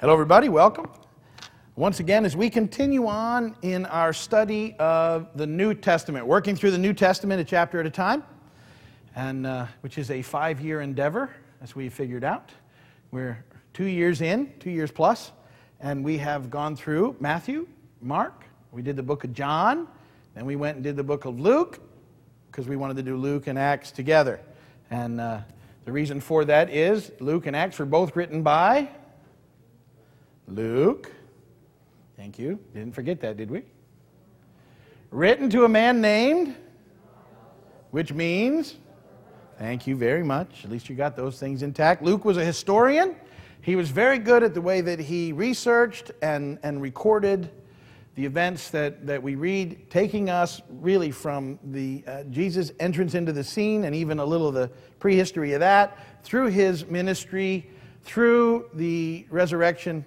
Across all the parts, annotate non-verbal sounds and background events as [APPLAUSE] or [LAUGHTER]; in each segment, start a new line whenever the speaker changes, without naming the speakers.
Hello, everybody. Welcome. Once again, as we continue on in our study of the New Testament, working through the New Testament a chapter at a time, and uh, which is a five-year endeavor, as we figured out. We're two years in, two years plus, and we have gone through Matthew, Mark. We did the book of John, then we went and did the book of Luke, because we wanted to do Luke and Acts together. And uh, the reason for that is Luke and Acts were both written by Luke. Thank you. Didn't forget that, did we? Written to a man named, which means, thank you very much. At least you got those things intact. Luke was a historian. He was very good at the way that he researched and, and recorded the events that, that we read, taking us really from the uh, Jesus' entrance into the scene and even a little of the prehistory of that, through his ministry, through the resurrection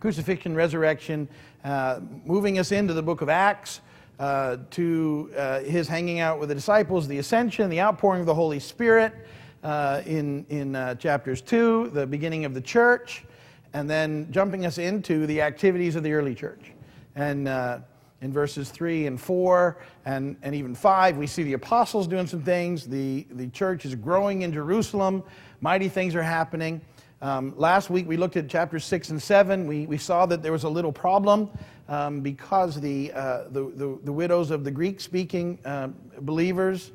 crucifixion, resurrection, uh, moving us into the book of Acts, uh, to uh, his hanging out with the disciples, the ascension, the outpouring of the Holy Spirit uh, in, in uh, chapters 2, the beginning of the church, and then jumping us into the activities of the early church. And uh, in verses 3 and 4 and, and even 5, we see the apostles doing some things. The, the church is growing in Jerusalem, mighty things are happening. Um, last week we looked at chapters 6 and 7. We, we saw that there was a little problem um, because the, uh, the, the, the, widows of the Greek speaking uh, believers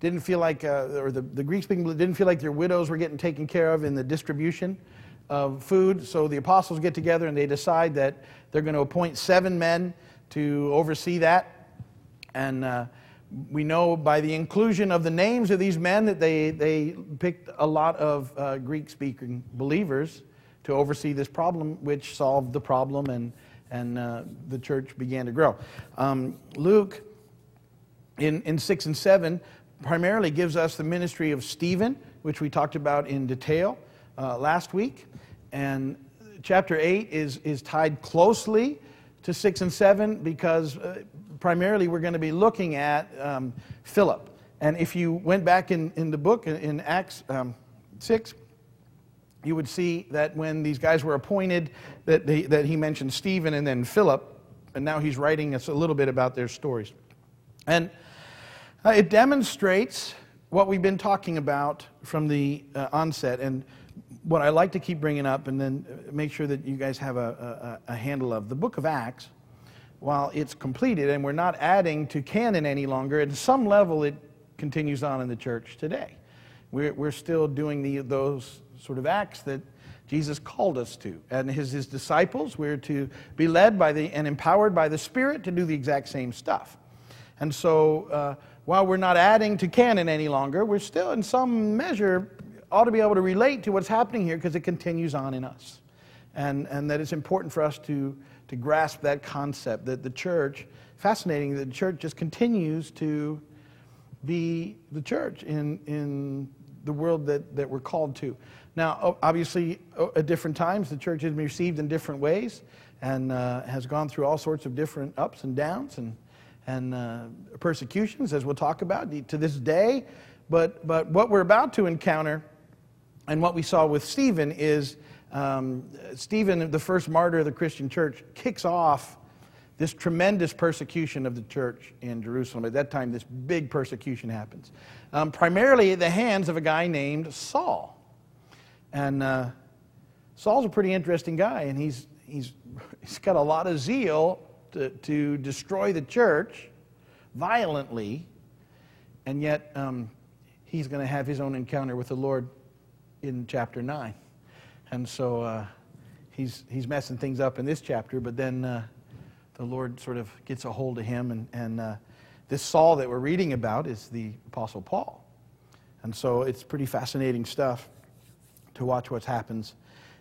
didn't feel like, uh, or the, the Greek speaking didn't feel like their widows were getting taken care of in the distribution of food. So the apostles get together and they decide that they're going to appoint seven men to oversee that. And uh, we know by the inclusion of the names of these men that they, they picked a lot of uh, Greek speaking believers to oversee this problem, which solved the problem and, and uh, the church began to grow. Um, Luke, in, in 6 and 7, primarily gives us the ministry of Stephen, which we talked about in detail uh, last week. And chapter 8 is, is tied closely to 6 and 7 because uh, primarily we're going to be looking at um, Philip. And if you went back in, in the book, in, in Acts um, 6, you would see that when these guys were appointed, that, they, that he mentioned Stephen and then Philip, and now he's writing us a little bit about their stories. And uh, it demonstrates what we've been talking about from the uh, onset. And what I like to keep bringing up, and then uh, make sure that you guys have a, a, a handle of the book of Acts while it's completed and we're not adding to canon any longer, at some level it continues on in the church today. We're, we're still doing the, those sort of acts that Jesus called us to. And his, his disciples, we're to be led by the, and empowered by the Spirit to do the exact same stuff. And so uh, while we're not adding to canon any longer, we're still in some measure ought to be able to relate to what's happening here because it continues on in us. And, and that it's important for us to to grasp that concept that the church, fascinating that the church just continues to be the church in, in the world that, that we're called to. Now, obviously, at different times, the church has been received in different ways and uh, has gone through all sorts of different ups and downs and, and uh, persecutions, as we'll talk about to this day. But, but what we're about to encounter and what we saw with Stephen is um, Stephen, the first martyr of the Christian church, kicks off this tremendous persecution of the church in Jerusalem. At that time, this big persecution happens, um, primarily at the hands of a guy named Saul. And uh, Saul's a pretty interesting guy, and he's, he's, [LAUGHS] he's got a lot of zeal to, to destroy the church violently, and yet um, he's going to have his own encounter with the Lord in chapter 9. And so uh, he's, he's messing things up in this chapter, but then uh, the Lord sort of gets a hold of him. And, and uh, this Saul that we're reading about is the Apostle Paul. And so it's pretty fascinating stuff to watch what happens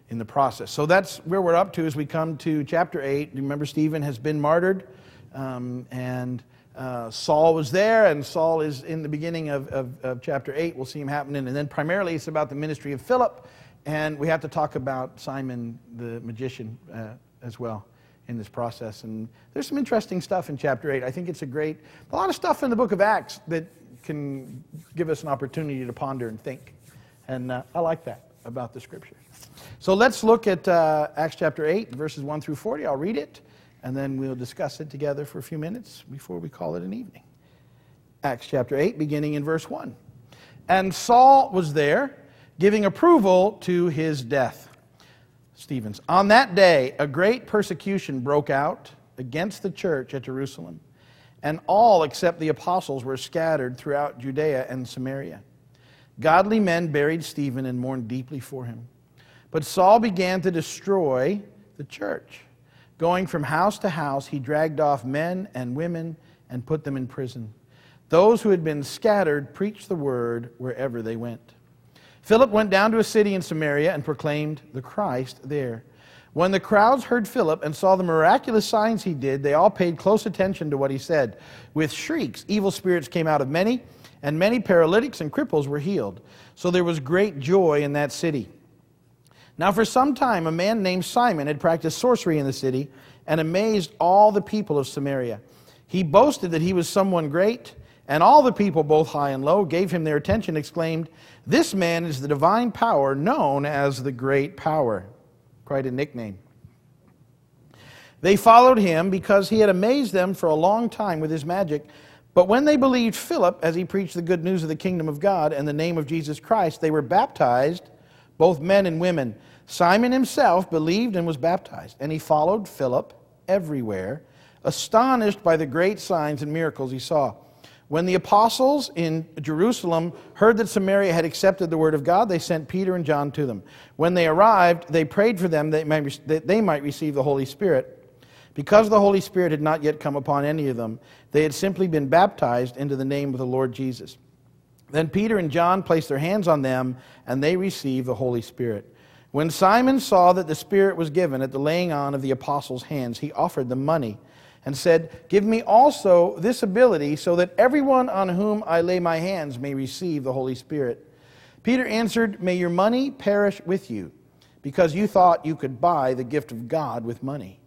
in the process. So that's where we're up to as we come to chapter 8. Remember, Stephen has been martyred, um, and uh, Saul was there, and Saul is in the beginning of, of, of, chapter 8. We'll see him happening. And then primarily it's about the ministry of Philip and we have to talk about Simon the magician uh, as well in this process. And there's some interesting stuff in chapter 8. I think it's a great, a lot of stuff in the book of Acts that can give us an opportunity to ponder and think. And uh, I like that. about the scriptures. So let's look at uh, Acts chapter 8, verses 1 through 40. I'll read it, and then we'll discuss it together for a few minutes before we call it an evening. Acts chapter 8, beginning in verse 1. And Saul was there, giving approval to his death. Stephen's. On that day, a great persecution broke out against the church at Jerusalem, and all except the apostles were scattered throughout Judea and Samaria. Godly men buried Stephen and mourned deeply for him. But Saul began to destroy the church. Going from house to house, he dragged off men and women and put them in prison. Those who had been scattered preached the word wherever they went. Philip went down to a city in Samaria and proclaimed the Christ there. When the crowds heard Philip and saw the miraculous signs he did, they all paid close attention to what he said. With shrieks, evil spirits came out of many, and many paralytics and cripples were healed. So there was great joy in that city. Now, for some time, a man named Simon had practiced sorcery in the city and amazed all the people of Samaria. He boasted that he was someone great, and all the people, both high and low, gave him their attention, exclaimed, This man is the divine power known as the Great Power quite a nickname. They followed him because he had amazed them for a long time with his magic. But when they believed Philip as he preached the good news of the kingdom of God and the name of Jesus Christ, they were baptized, both men and women. Simon himself believed and was baptized, and he followed Philip everywhere, astonished by the great signs and miracles he saw. When the apostles in Jerusalem heard that Samaria had accepted the word of God, they sent Peter and John to them. When they arrived, they prayed for them that they might receive the Holy Spirit. Because the Holy Spirit had not yet come upon any of them, they had simply been baptized into the name of the Lord Jesus. Then Peter and John placed their hands on them, and they received the Holy Spirit. When Simon saw that the Spirit was given at the laying on of the apostles' hands, he offered them money and said, Give me also this ability so that everyone on whom I lay my hands may receive the Holy Spirit. Peter answered, May your money perish with you, because you thought you could buy the gift of God with money.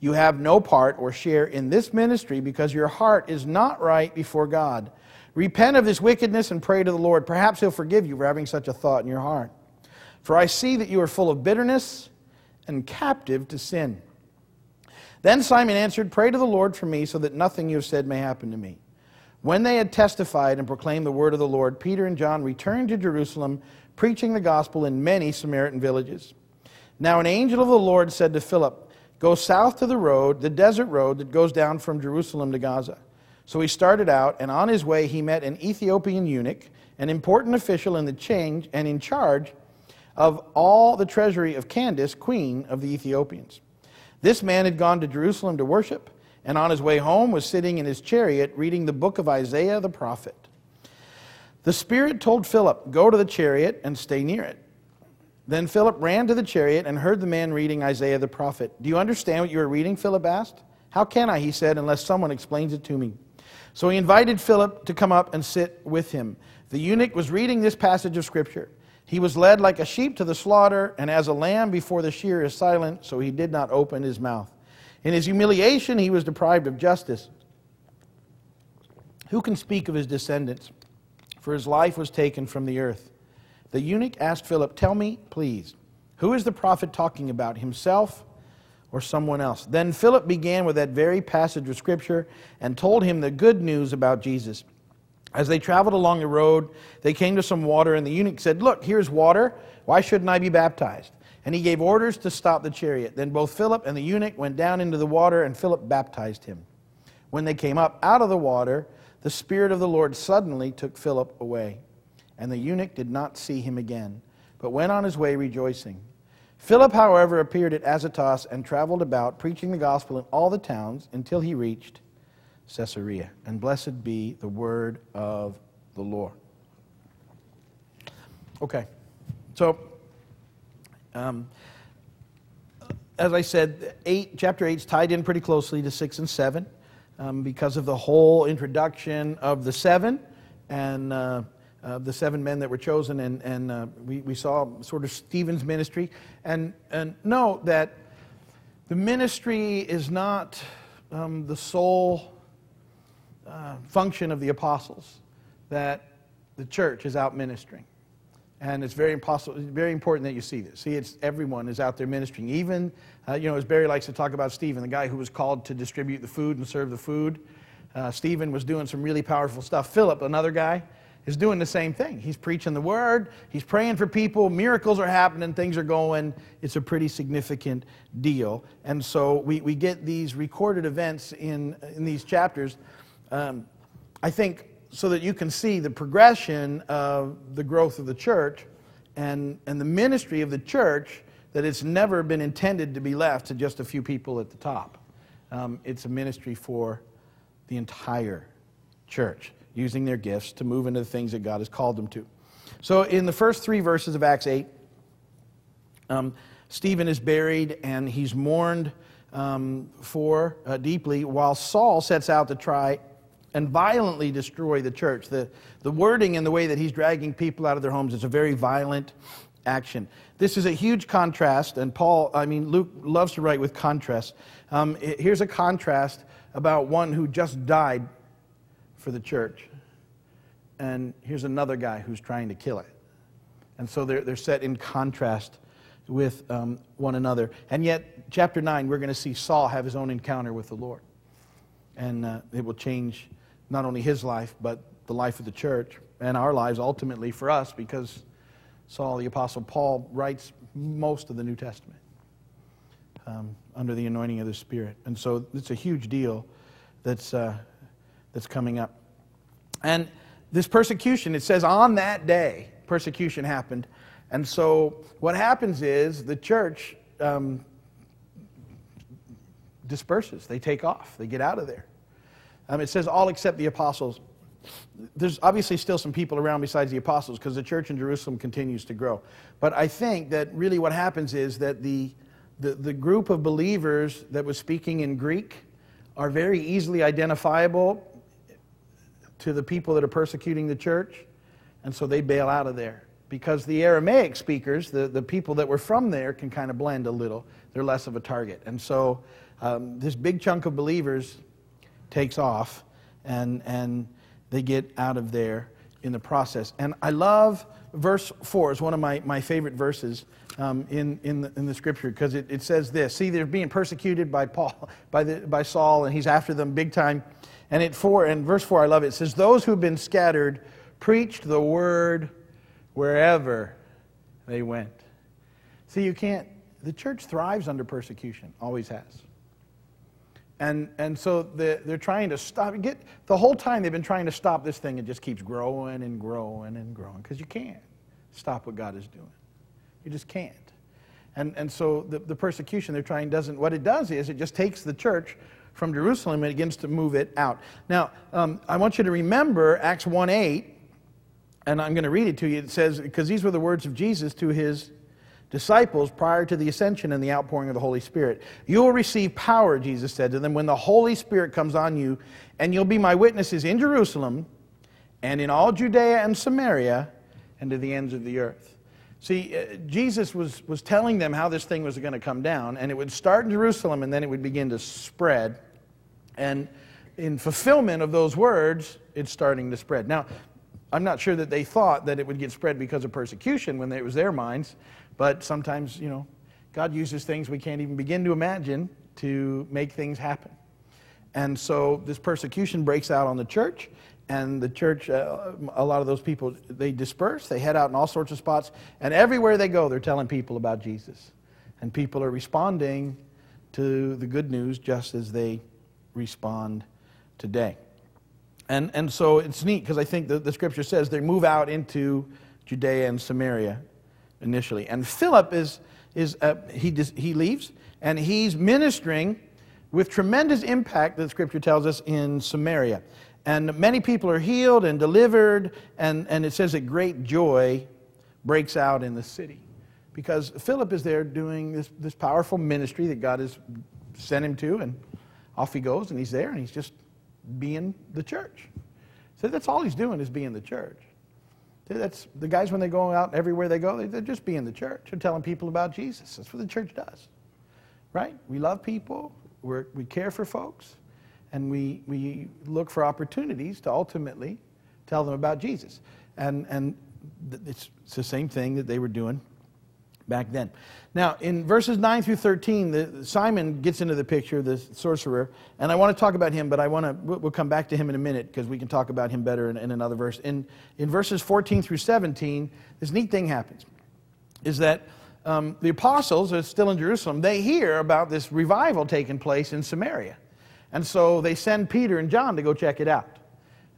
You have no part or share in this ministry because your heart is not right before God. Repent of this wickedness and pray to the Lord. Perhaps He'll forgive you for having such a thought in your heart. For I see that you are full of bitterness and captive to sin. Then Simon answered, Pray to the Lord for me, so that nothing you have said may happen to me. When they had testified and proclaimed the word of the Lord, Peter and John returned to Jerusalem, preaching the gospel in many Samaritan villages. Now an angel of the Lord said to Philip, Go south to the road, the desert road that goes down from Jerusalem to Gaza. So he started out, and on his way he met an Ethiopian eunuch, an important official in the change and in charge of all the treasury of Candace, queen of the Ethiopians. This man had gone to Jerusalem to worship, and on his way home was sitting in his chariot reading the book of Isaiah the prophet. The Spirit told Philip, Go to the chariot and stay near it. Then Philip ran to the chariot and heard the man reading Isaiah the prophet. Do you understand what you are reading? Philip asked. How can I, he said, unless someone explains it to me? So he invited Philip to come up and sit with him. The eunuch was reading this passage of Scripture. He was led like a sheep to the slaughter, and as a lamb before the shear is silent, so he did not open his mouth. In his humiliation, he was deprived of justice. Who can speak of his descendants? For his life was taken from the earth. The eunuch asked Philip, Tell me, please, who is the prophet talking about, himself or someone else? Then Philip began with that very passage of Scripture and told him the good news about Jesus. As they traveled along the road, they came to some water, and the eunuch said, Look, here's water. Why shouldn't I be baptized? And he gave orders to stop the chariot. Then both Philip and the eunuch went down into the water, and Philip baptized him. When they came up out of the water, the Spirit of the Lord suddenly took Philip away. And the eunuch did not see him again, but went on his way rejoicing. Philip, however, appeared at Azotus and traveled about, preaching the gospel in all the towns until he reached Caesarea. And blessed be the word of the Lord. Okay, so um, as I said, eight, chapter 8 is tied in pretty closely to 6 and 7 um, because of the whole introduction of the seven and uh, uh, the seven men that were chosen. And, and uh, we, we saw sort of Stephen's ministry. And, and note that the ministry is not um, the sole function of the apostles that the church is out ministering. And it's very, impossible, very important that you see this. See, it's everyone is out there ministering. Even, uh, you know, as Barry likes to talk about Stephen, the guy who was called to distribute the food and serve the food. Uh, Stephen was doing some really powerful stuff. Philip, another guy, is doing the same thing. He's preaching the word, he's praying for people, miracles are happening, things are going. It's a pretty significant deal. And so we, we get these recorded events in, in these chapters, um, I think, so that you can see the progression of the growth of the church and, and the ministry of the church, that it's never been intended to be left to just a few people at the top. Um, it's a ministry for the entire church using their gifts to move into the things that God has called them to. So, in the first three verses of Acts 8, um, Stephen is buried and he's mourned um, for uh, deeply, while Saul sets out to try and violently destroy the church. The, the wording and the way that he's dragging people out of their homes is a very violent action. This is a huge contrast, and Paul, I mean, Luke loves to write with contrast. Um, here's a contrast about one who just died for the church. And here's another guy who's trying to kill it. And so they're, they're set in contrast with um, one another. And yet, chapter 9, we're going to see Saul have his own encounter with the Lord. And uh, it will change not only his life, but the life of the church and our lives ultimately for us because Saul, the Apostle Paul, writes most of the New Testament um, under the anointing of the Spirit. And so it's a huge deal that's, uh, that's coming up. And this persecution, it says on that day, persecution happened. And so what happens is the church um, disperses, they take off, they get out of there. Um, it says all except the apostles. There's obviously still some people around besides the apostles because the church in Jerusalem continues to grow. But I think that really what happens is that the, the, the group of believers that was speaking in Greek are very easily identifiable to the people that are persecuting the church, and so they bail out of there. Because the Aramaic speakers, the, the people that were from there, can kind of blend a little. They're less of a target. And so um, this big chunk of believers takes off, and, and they get out of there in the process. And I love verse 4 is one of my, my favorite verses um, in, in, the, in the scripture because it, it says this. See, they're being persecuted by Paul, [LAUGHS] by, the, by Saul, and he's after them big time. And it four, and verse 4, I love it. It says, Those who've been scattered preached the word wherever they went. See, you can't, the church thrives under persecution, always has. And, and so they're, they're trying to stop, get, the whole time they've been trying to stop this thing, it just keeps growing and growing and growing because you can't stop what God is doing. You just can't. And, and so the, the persecution they're trying doesn't, what it does is it just takes the church from Jerusalem and begins to move it out. Now, um, I want you to remember Acts 1 8, and I'm going to read it to you. It says, because these were the words of Jesus to his disciples prior to the ascension and the outpouring of the Holy Spirit. You will receive power, Jesus said to them, when the Holy Spirit comes on you, and you'll be my witnesses in Jerusalem and in all Judea and Samaria and to the ends of the earth. See, uh, Jesus was, was telling them how this thing was going to come down, and it would start in Jerusalem and then it would begin to spread. And in fulfillment of those words, it's starting to spread. Now, I'm not sure that they thought that it would get spread because of persecution when it was their minds, but sometimes, you know, God uses things we can't even begin to imagine to make things happen. And so this persecution breaks out on the church, and the church, uh, a lot of those people, they disperse. They head out in all sorts of spots. And everywhere they go, they're telling people about Jesus. And people are responding to the good news just as they respond today. And, and so it's neat because I think the, the scripture says they move out into Judea and Samaria initially. And Philip is, is uh, he, he leaves and he's ministering with tremendous impact, the scripture tells us, in Samaria. And many people are healed and delivered, and, and it says that great joy breaks out in the city. Because Philip is there doing this, this powerful ministry that God has sent him to, and off he goes, and he's there, and he's just being the church. So that's all he's doing is being the church. That's the guys when they go out everywhere they go, they're just being the church. They're telling people about Jesus. That's what the church does, right? We love people. We're, we care for folks and we, we look for opportunities to ultimately tell them about Jesus. And, and it's, it's the same thing that they were doing back then. Now, in verses 9 through 13, the, Simon gets into the picture, the sorcerer, and I want to talk about him, but I want to, we'll come back to him in a minute because we can talk about him better in, in, another verse. In, in verses 14 through 17, this neat thing happens, is that um, the apostles are still in Jerusalem. They hear about this revival taking place in Samaria. And so they send Peter and John to go check it out.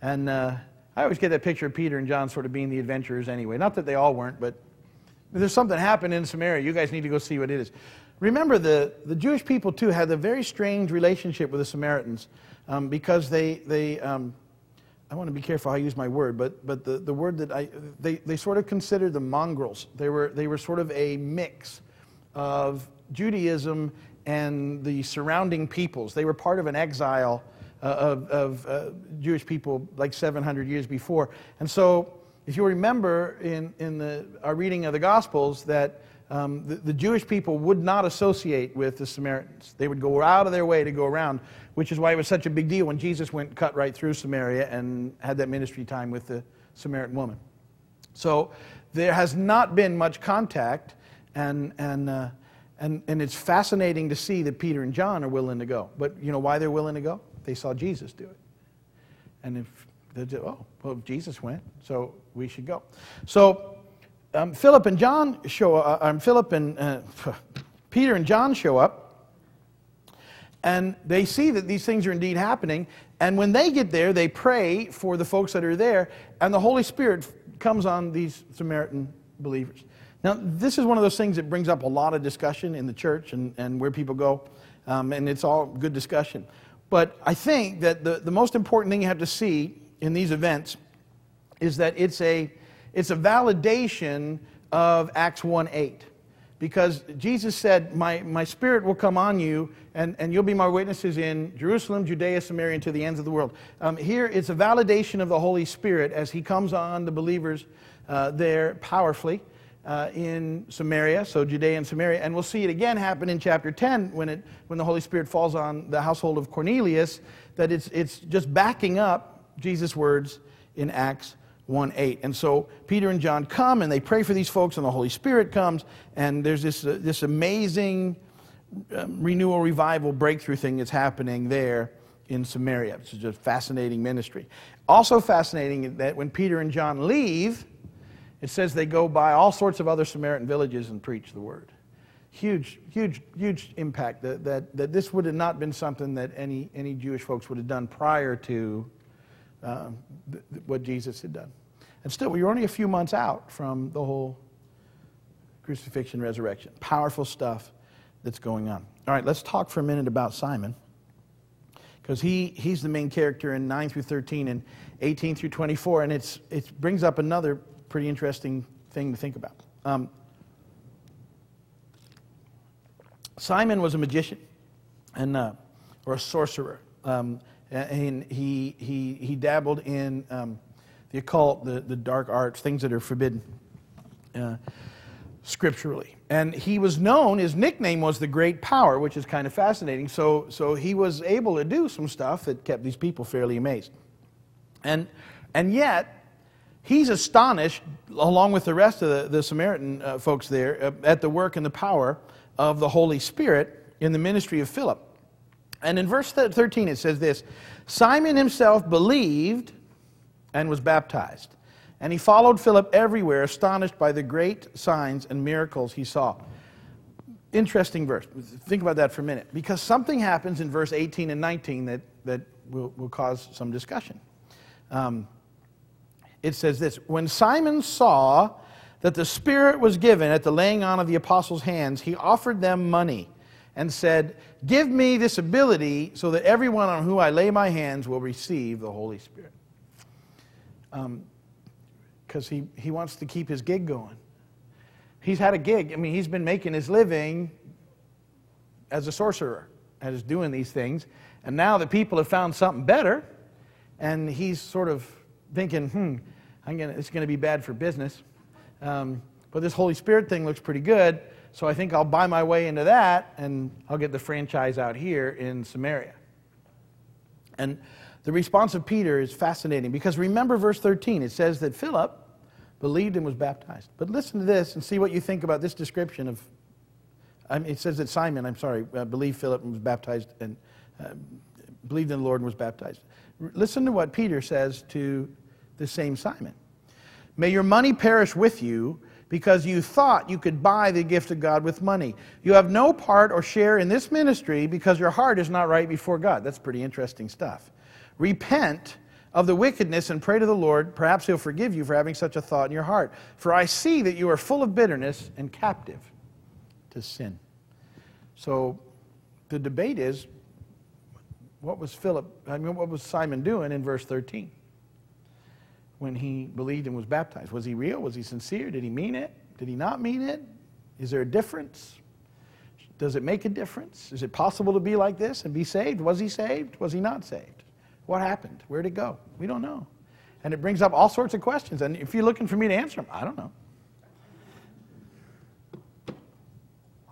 And uh, I always get that picture of Peter and John sort of being the adventurers anyway. Not that they all weren't, but there's something happened in Samaria. You guys need to go see what it is. Remember, the, the Jewish people, too, had a very strange relationship with the Samaritans um, because they, they um, I want to be careful how I use my word, but, but the, the word that I, they, they sort of considered the mongrels. They were, they were sort of a mix of Judaism and the surrounding peoples. They were part of an exile uh, of, of uh, Jewish people like 700 years before. And so if you remember in, in the, our reading of the Gospels, that um, the, the, Jewish people would not associate with the Samaritans. They would go out of their way to go around, which is why it was such a big deal when Jesus went cut right through Samaria and had that ministry time with the Samaritan woman. So there has not been much contact, and, and, uh, and, and it's fascinating to see that Peter and John are willing to go. But you know why they're willing to go? They saw Jesus do it. And if oh, well, Jesus went, so we should go. So um, Philip and John show up, uh, um, Philip and uh, [SIGHS] Peter and John show up, and they see that these things are indeed happening. And when they get there, they pray for the folks that are there, and the Holy Spirit comes on these Samaritan believers. Now, this is one of those things that brings up a lot of discussion in the church and, and where people go, um, and it's all good discussion. But I think that the, the most important thing you have to see in these events is that it's a, it's a validation of Acts 1 8. Because Jesus said, my, my spirit will come on you, and, and you'll be my witnesses in Jerusalem, Judea, Samaria, and to the ends of the world. Um, here, it's a validation of the Holy Spirit as he comes on the believers uh, there powerfully. Uh, in Samaria, so Judea and Samaria. And we'll see it again happen in chapter 10 when, it, when the Holy Spirit falls on the household of Cornelius, that it's, it's just backing up Jesus' words in Acts 1 8. And so Peter and John come and they pray for these folks, and the Holy Spirit comes, and there's this, uh, this amazing um, renewal, revival, breakthrough thing that's happening there in Samaria. It's just a fascinating ministry. Also fascinating that when Peter and John leave, it says they go by all sorts of other Samaritan villages and preach the word. Huge, huge, huge impact that, that, that this would have not been something that any, any Jewish folks would have done prior to uh, th- what Jesus had done. And still, we are only a few months out from the whole crucifixion, resurrection. Powerful stuff that's going on. All right, let's talk for a minute about Simon. Because he, he's the main character in 9 through 13 and 18 through 24, and it's, it brings up another pretty interesting thing to think about. Um, Simon was a magician and, uh, or a sorcerer. Um, and he, he, he dabbled in um, the occult, the, the dark arts, things that are forbidden uh, scripturally. And he was known, his nickname was the Great Power, which is kind of fascinating. So, so he was able to do some stuff that kept these people fairly amazed. And, and yet, he's astonished, along with the rest of the, the Samaritan uh, folks there, uh, at the work and the power of the Holy Spirit in the ministry of Philip. And in verse 13 it says this Simon himself believed and was baptized. And he followed Philip everywhere, astonished by the great signs and miracles he saw. Interesting verse. Think about that for a minute. Because something happens in verse 18 and 19 that, that will, will cause some discussion. Um, it says this When Simon saw that the Spirit was given at the laying on of the apostles' hands, he offered them money and said, Give me this ability so that everyone on whom I lay my hands will receive the Holy Spirit. Because um, he, he wants to keep his gig going. He's had a gig. I mean, he's been making his living as a sorcerer, as doing these things. And now the people have found something better, and he's sort of thinking, hmm, I'm gonna, it's going to be bad for business. Um, but this Holy Spirit thing looks pretty good. So I think I'll buy my way into that and I'll get the franchise out here in Samaria. And the response of Peter is fascinating because remember verse 13. It says that Philip believed and was baptized. But listen to this and see what you think about this description of. I mean, it says that Simon, I'm sorry, uh, believed Philip and was baptized and uh, believed in the Lord and was baptized. R- listen to what Peter says to the same Simon. May your money perish with you because you thought you could buy the gift of God with money. You have no part or share in this ministry because your heart is not right before God. That's pretty interesting stuff. Repent of the wickedness and pray to the Lord. Perhaps He'll forgive you for having such a thought in your heart. For I see that you are full of bitterness and captive to sin. So the debate is what was Philip, I mean, what was Simon doing in verse 13? When he believed and was baptized? Was he real? Was he sincere? Did he mean it? Did he not mean it? Is there a difference? Does it make a difference? Is it possible to be like this and be saved? Was he saved? Was he not saved? What happened? Where'd it go? We don't know. And it brings up all sorts of questions. And if you're looking for me to answer them, I don't know.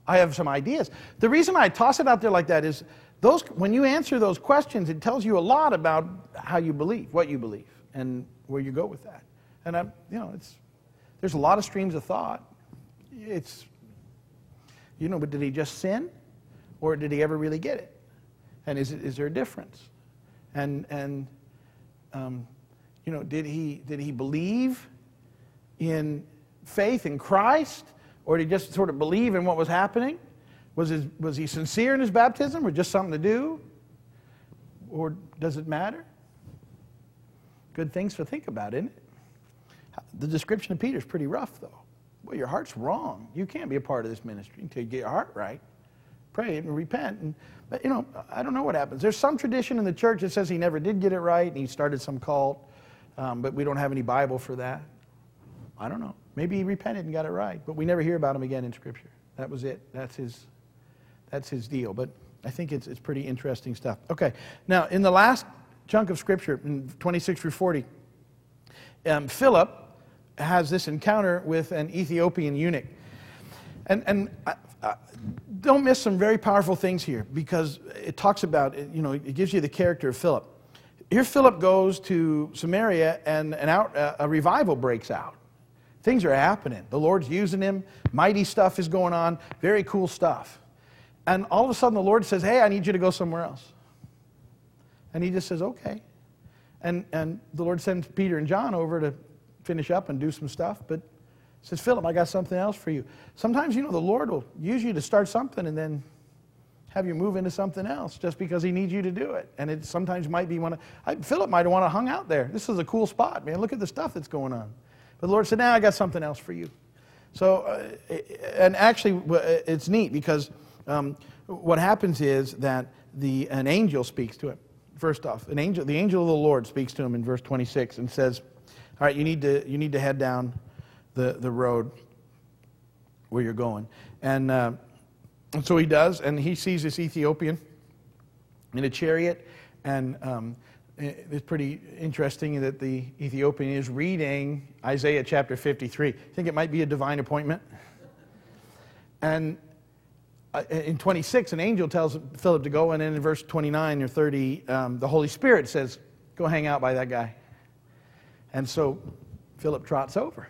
I have some ideas. The reason I toss it out there like that is those, when you answer those questions, it tells you a lot about how you believe, what you believe, and where you go with that. And I'm, you know, it's there's a lot of streams of thought. It's, you know, but did he just sin, or did he ever really get it? And is is there a difference? And and, um, you know, did he did he believe in faith in Christ, or did he just sort of believe in what was happening? Was his, was he sincere in his baptism, or just something to do? Or does it matter? Good things to think about, isn't it? The description of Peter is pretty rough, though. Well, your heart's wrong. You can't be a part of this ministry until you get your heart right. Pray and repent. And, but, you know, I don't know what happens. There's some tradition in the church that says he never did get it right and he started some cult, um, but we don't have any Bible for that. I don't know. Maybe he repented and got it right, but we never hear about him again in Scripture. That was it. That's his, that's his deal. But I think it's, it's pretty interesting stuff. Okay, now in the last chunk of scripture, in 26 through 40, um, Philip has this encounter with an Ethiopian eunuch. And, and I, I, don't miss some very powerful things here because it talks about, you know, it gives you the character of Philip. Here, Philip goes to Samaria and an out, uh, a revival breaks out. Things are happening. The Lord's using him. Mighty stuff is going on. Very cool stuff. And all of a sudden, the Lord says, Hey, I need you to go somewhere else. And he just says, okay. And, and the Lord sends Peter and John over to finish up and do some stuff, but says, Philip, I got something else for you. Sometimes, you know, the Lord will use you to start something and then have you move into something else just because he needs you to do it. And it sometimes might be one of, Philip might have want to hung out there. This is a cool spot, man. Look at the stuff that's going on. But the Lord said, now I got something else for you. So, uh, and actually, it's neat because um, what happens is that the, an angel speaks to him. First off, an angel, the angel of the Lord speaks to him in verse 26 and says, All right, you need to, you need to head down the, the road where you're going. And, uh, and so he does, and he sees this Ethiopian in a chariot. And um, it's pretty interesting that the Ethiopian is reading Isaiah chapter 53. I think it might be a divine appointment. And in 26, an angel tells Philip to go, and then in verse 29 or 30, um, the Holy Spirit says, Go hang out by that guy. And so Philip trots over.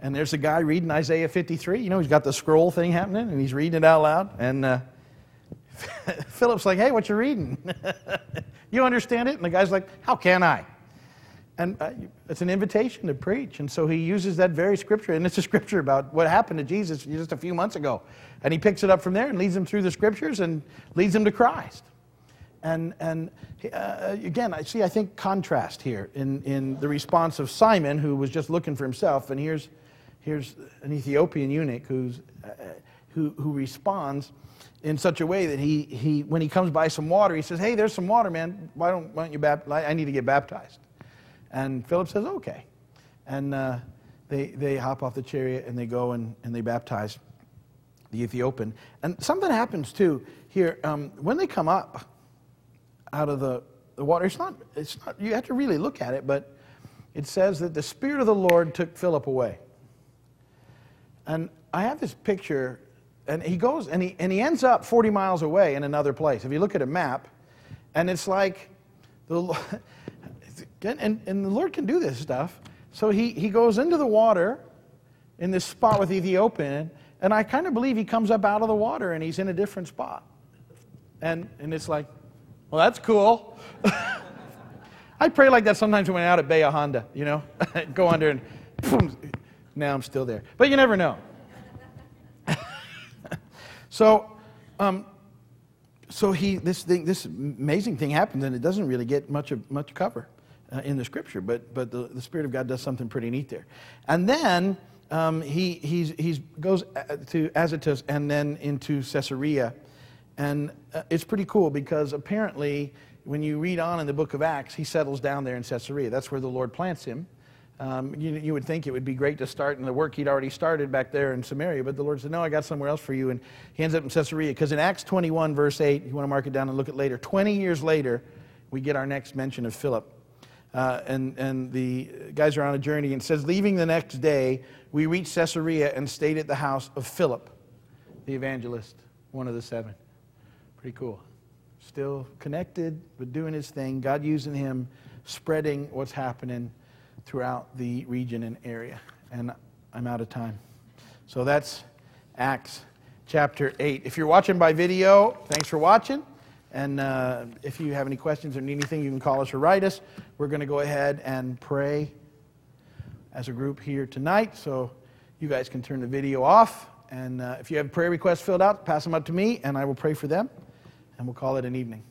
And there's a guy reading Isaiah 53. You know, he's got the scroll thing happening, and he's reading it out loud. And uh, [LAUGHS] Philip's like, Hey, what you reading? [LAUGHS] you understand it? And the guy's like, How can I? And uh, it's an invitation to preach. And so he uses that very scripture. And it's a scripture about what happened to Jesus just a few months ago. And he picks it up from there and leads them through the scriptures and leads them to Christ. And, and uh, again, I see, I think, contrast here in, in the response of Simon, who was just looking for himself. And here's, here's an Ethiopian eunuch who's, uh, who, who responds in such a way that he, he, when he comes by some water, he says, Hey, there's some water, man. Why don't, why don't you baptize? I need to get baptized. And Philip says, okay. And uh, they, they hop off the chariot and they go and, and they baptize the Ethiopian. And something happens too here. Um, when they come up out of the, the water, it's not, it's not, you have to really look at it, but it says that the Spirit of the Lord took Philip away. And I have this picture, and he goes and he, and he ends up 40 miles away in another place. If you look at a map, and it's like the, [LAUGHS] and, and, the Lord can do this stuff. So he, he goes into the water in this spot with Ethiopian, and I kind of believe he comes up out of the water and he's in a different spot. And, and it's like, well, that's cool. [LAUGHS] I pray like that sometimes when I'm out at Bahia Honda, you know, [LAUGHS] go under and boom, now I'm still there. But you never know. [LAUGHS] so, um, so he, this thing, this amazing thing happens, and it doesn't really get much of, much cover uh, in the scripture, but, but the, the Spirit of God does something pretty neat there. And then um, he he's, he's goes uh, to Azotus and then into Caesarea. And uh, it's pretty cool because apparently, when you read on in the book of Acts, he settles down there in Caesarea. That's where the Lord plants him. Um, you, you, would think it would be great to start in the work he'd already started back there in Samaria, but the Lord said, No, I got somewhere else for you. And he ends up in Caesarea because in Acts 21, verse 8, you want to mark it down and look at later, 20 years later, we get our next mention of Philip. Uh, and, and the guys are on a journey and says, Leaving the next day, we reached Caesarea and stayed at the house of Philip, the evangelist, one of the seven. Pretty cool. Still connected, but doing his thing. God using him, spreading what's happening throughout the region and area. And I'm out of time. So that's Acts chapter 8. If you're watching by video, thanks for watching. And uh, if you have any questions or need anything, you can call us or write us. We're going to go ahead and pray as a group here tonight. So you guys can turn the video off. And uh, if you have prayer requests filled out, pass them up to me, and I will pray for them. And we'll call it an evening.